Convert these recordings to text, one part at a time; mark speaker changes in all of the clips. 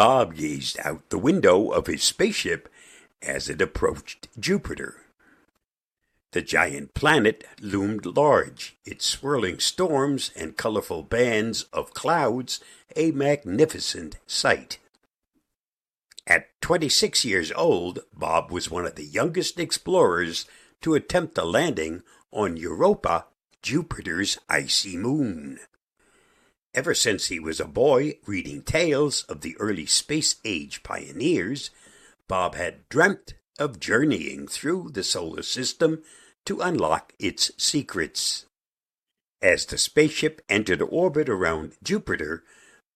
Speaker 1: Bob gazed out the window of his spaceship as it approached Jupiter. The giant planet loomed large, its swirling storms and colorful bands of clouds a magnificent sight. At 26 years old, Bob was one of the youngest explorers to attempt a landing on Europa, Jupiter's icy moon. Ever since he was a boy reading tales of the early space age pioneers, Bob had dreamt of journeying through the solar system to unlock its secrets. As the spaceship entered orbit around Jupiter,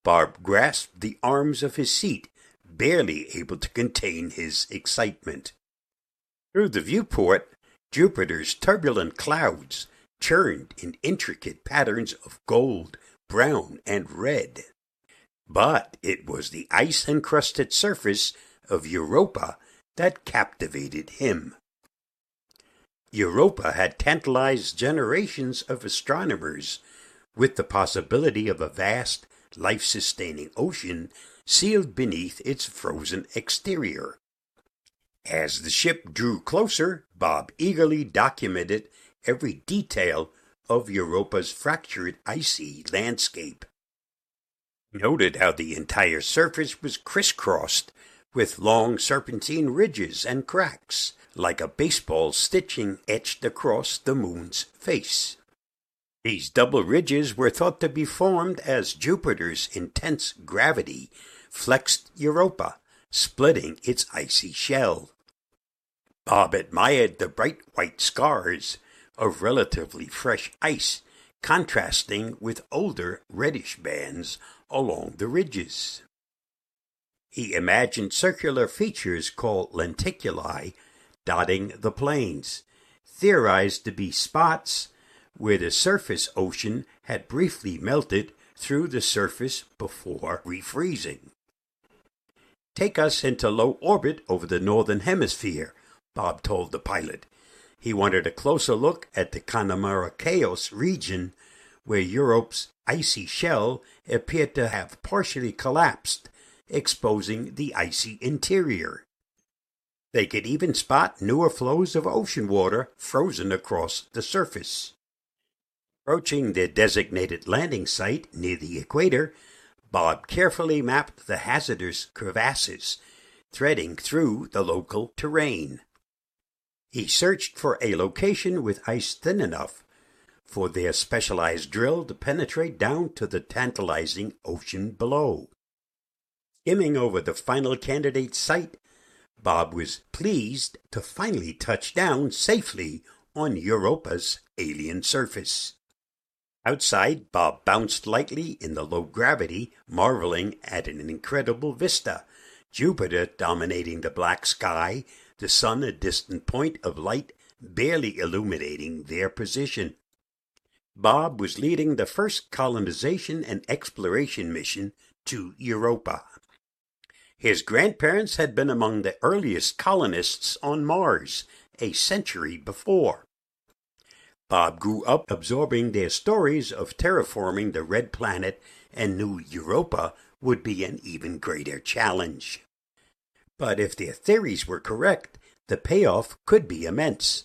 Speaker 1: Bob grasped the arms of his seat, barely able to contain his excitement. Through the viewport, Jupiter's turbulent clouds churned in intricate patterns of gold, brown, and red. But it was the ice encrusted surface of Europa that captivated him. Europa had tantalized generations of astronomers with the possibility of a vast, life sustaining ocean sealed beneath its frozen exterior. As the ship drew closer, Bob eagerly documented every detail of Europa's fractured icy landscape. Noted how the entire surface was crisscrossed with long serpentine ridges and cracks, like a baseball stitching etched across the moon's face. These double ridges were thought to be formed as Jupiter's intense gravity flexed Europa, splitting its icy shell. Bob admired the bright white scars of relatively fresh ice contrasting with older reddish bands along the ridges. He imagined circular features called lenticuli dotting the plains, theorized to be spots where the surface ocean had briefly melted through the surface before refreezing. Take us into low orbit over the northern hemisphere, Bob told the pilot. He wanted a closer look at the Conamara Chaos region, where Europe's icy shell appeared to have partially collapsed, exposing the icy interior. They could even spot newer flows of ocean water frozen across the surface. Approaching the designated landing site near the equator, Bob carefully mapped the hazardous crevasses, threading through the local terrain. He searched for a location with ice thin enough for their specialized drill to penetrate down to the tantalizing ocean below. Skimming over the final candidate site, Bob was pleased to finally touch down safely on Europa's alien surface. Outside, Bob bounced lightly in the low gravity, marveling at an incredible vista. Jupiter dominating the black sky, the sun a distant point of light barely illuminating their position. Bob was leading the first colonization and exploration mission to Europa. His grandparents had been among the earliest colonists on Mars a century before. Bob grew up absorbing their stories of terraforming the Red Planet and knew Europa would be an even greater challenge. But if their theories were correct, the payoff could be immense.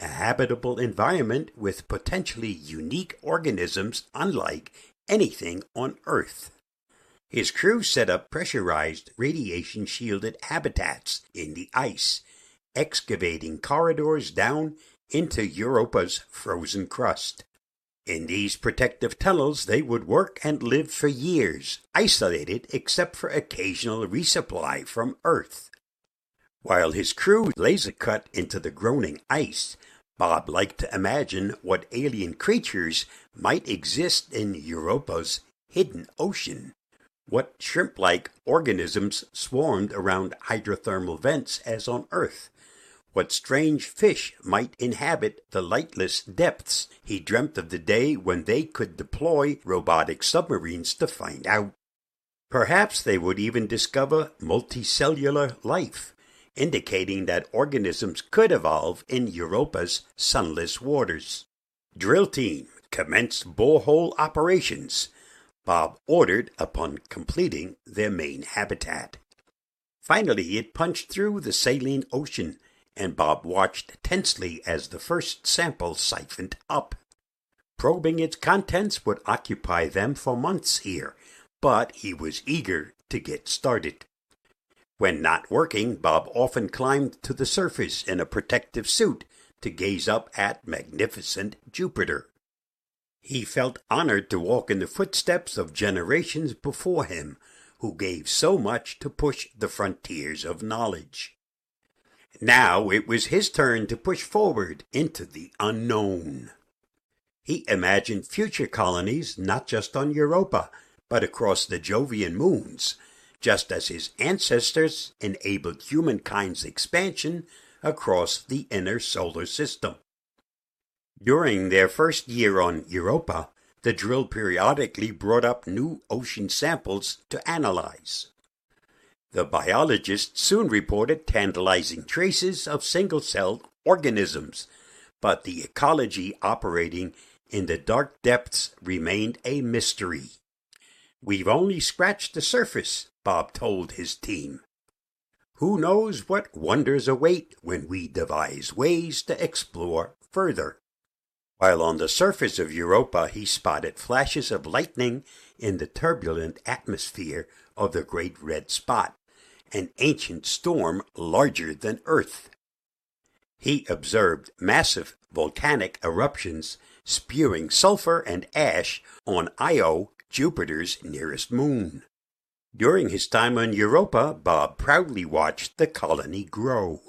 Speaker 1: A habitable environment with potentially unique organisms unlike anything on Earth. His crew set up pressurized, radiation shielded habitats in the ice, excavating corridors down into Europa's frozen crust. In these protective tunnels, they would work and live for years, isolated except for occasional resupply from Earth. While his crew laser cut into the groaning ice, Bob liked to imagine what alien creatures might exist in Europa's hidden ocean. What shrimp like organisms swarmed around hydrothermal vents as on Earth? What strange fish might inhabit the lightless depths? He dreamt of the day when they could deploy robotic submarines to find out. Perhaps they would even discover multicellular life, indicating that organisms could evolve in Europa's sunless waters. Drill team commenced borehole operations Bob ordered upon completing their main habitat. Finally, it punched through the saline ocean, and Bob watched tensely as the first sample siphoned up. Probing its contents would occupy them for months here, but he was eager to get started. When not working, Bob often climbed to the surface in a protective suit to gaze up at magnificent Jupiter. He felt honored to walk in the footsteps of generations before him who gave so much to push the frontiers of knowledge. Now it was his turn to push forward into the unknown. He imagined future colonies not just on Europa, but across the Jovian moons, just as his ancestors enabled humankind's expansion across the inner solar system. During their first year on Europa, the drill periodically brought up new ocean samples to analyze. The biologists soon reported tantalizing traces of single celled organisms, but the ecology operating in the dark depths remained a mystery. We've only scratched the surface, Bob told his team. Who knows what wonders await when we devise ways to explore further? While on the surface of Europa, he spotted flashes of lightning in the turbulent atmosphere of the Great Red Spot, an ancient storm larger than Earth. He observed massive volcanic eruptions spewing sulfur and ash on Io, Jupiter's nearest moon. During his time on Europa, Bob proudly watched the colony grow.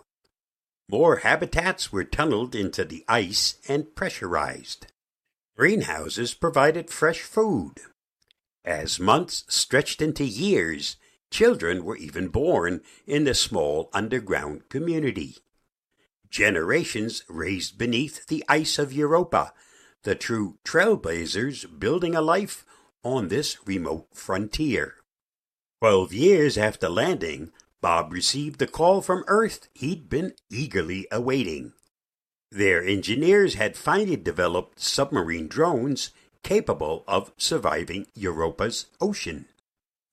Speaker 1: More habitats were tunneled into the ice and pressurized. Greenhouses provided fresh food. As months stretched into years, children were even born in the small underground community. Generations raised beneath the ice of Europa, the true trailblazers building a life on this remote frontier. Twelve years after landing, Bob received the call from Earth he'd been eagerly awaiting. Their engineers had finally developed submarine drones capable of surviving Europa's ocean.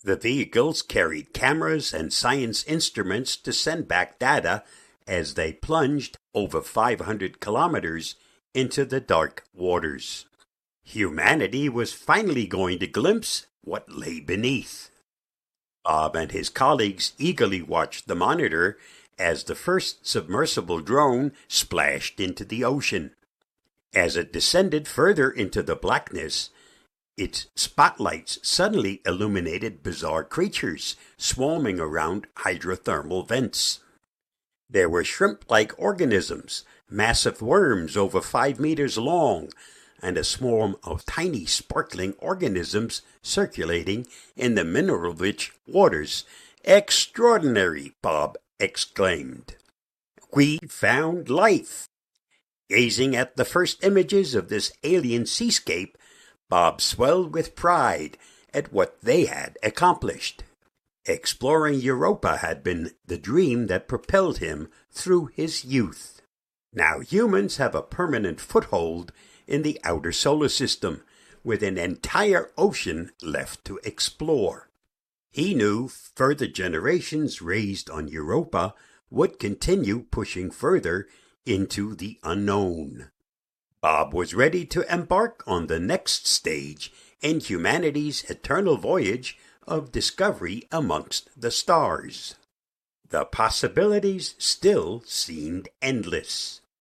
Speaker 1: The vehicles carried cameras and science instruments to send back data as they plunged over 500 kilometers into the dark waters. Humanity was finally going to glimpse what lay beneath. Bob and his colleagues eagerly watched the monitor as the first submersible drone splashed into the ocean. As it descended further into the blackness, its spotlights suddenly illuminated bizarre creatures swarming around hydrothermal vents. There were shrimp like organisms, massive worms over five meters long, and a swarm of tiny sparkling organisms circulating in the mineral rich waters. Extraordinary, Bob exclaimed. We found life. Gazing at the first images of this alien seascape, Bob swelled with pride at what they had accomplished. Exploring Europa had been the dream that propelled him through his youth. Now humans have a permanent foothold in the outer solar system, with an entire ocean left to explore. He knew further generations raised on Europa would continue pushing further into the unknown. Bob was ready to embark on the next stage in humanity's eternal voyage of discovery amongst the stars. The possibilities still seemed endless.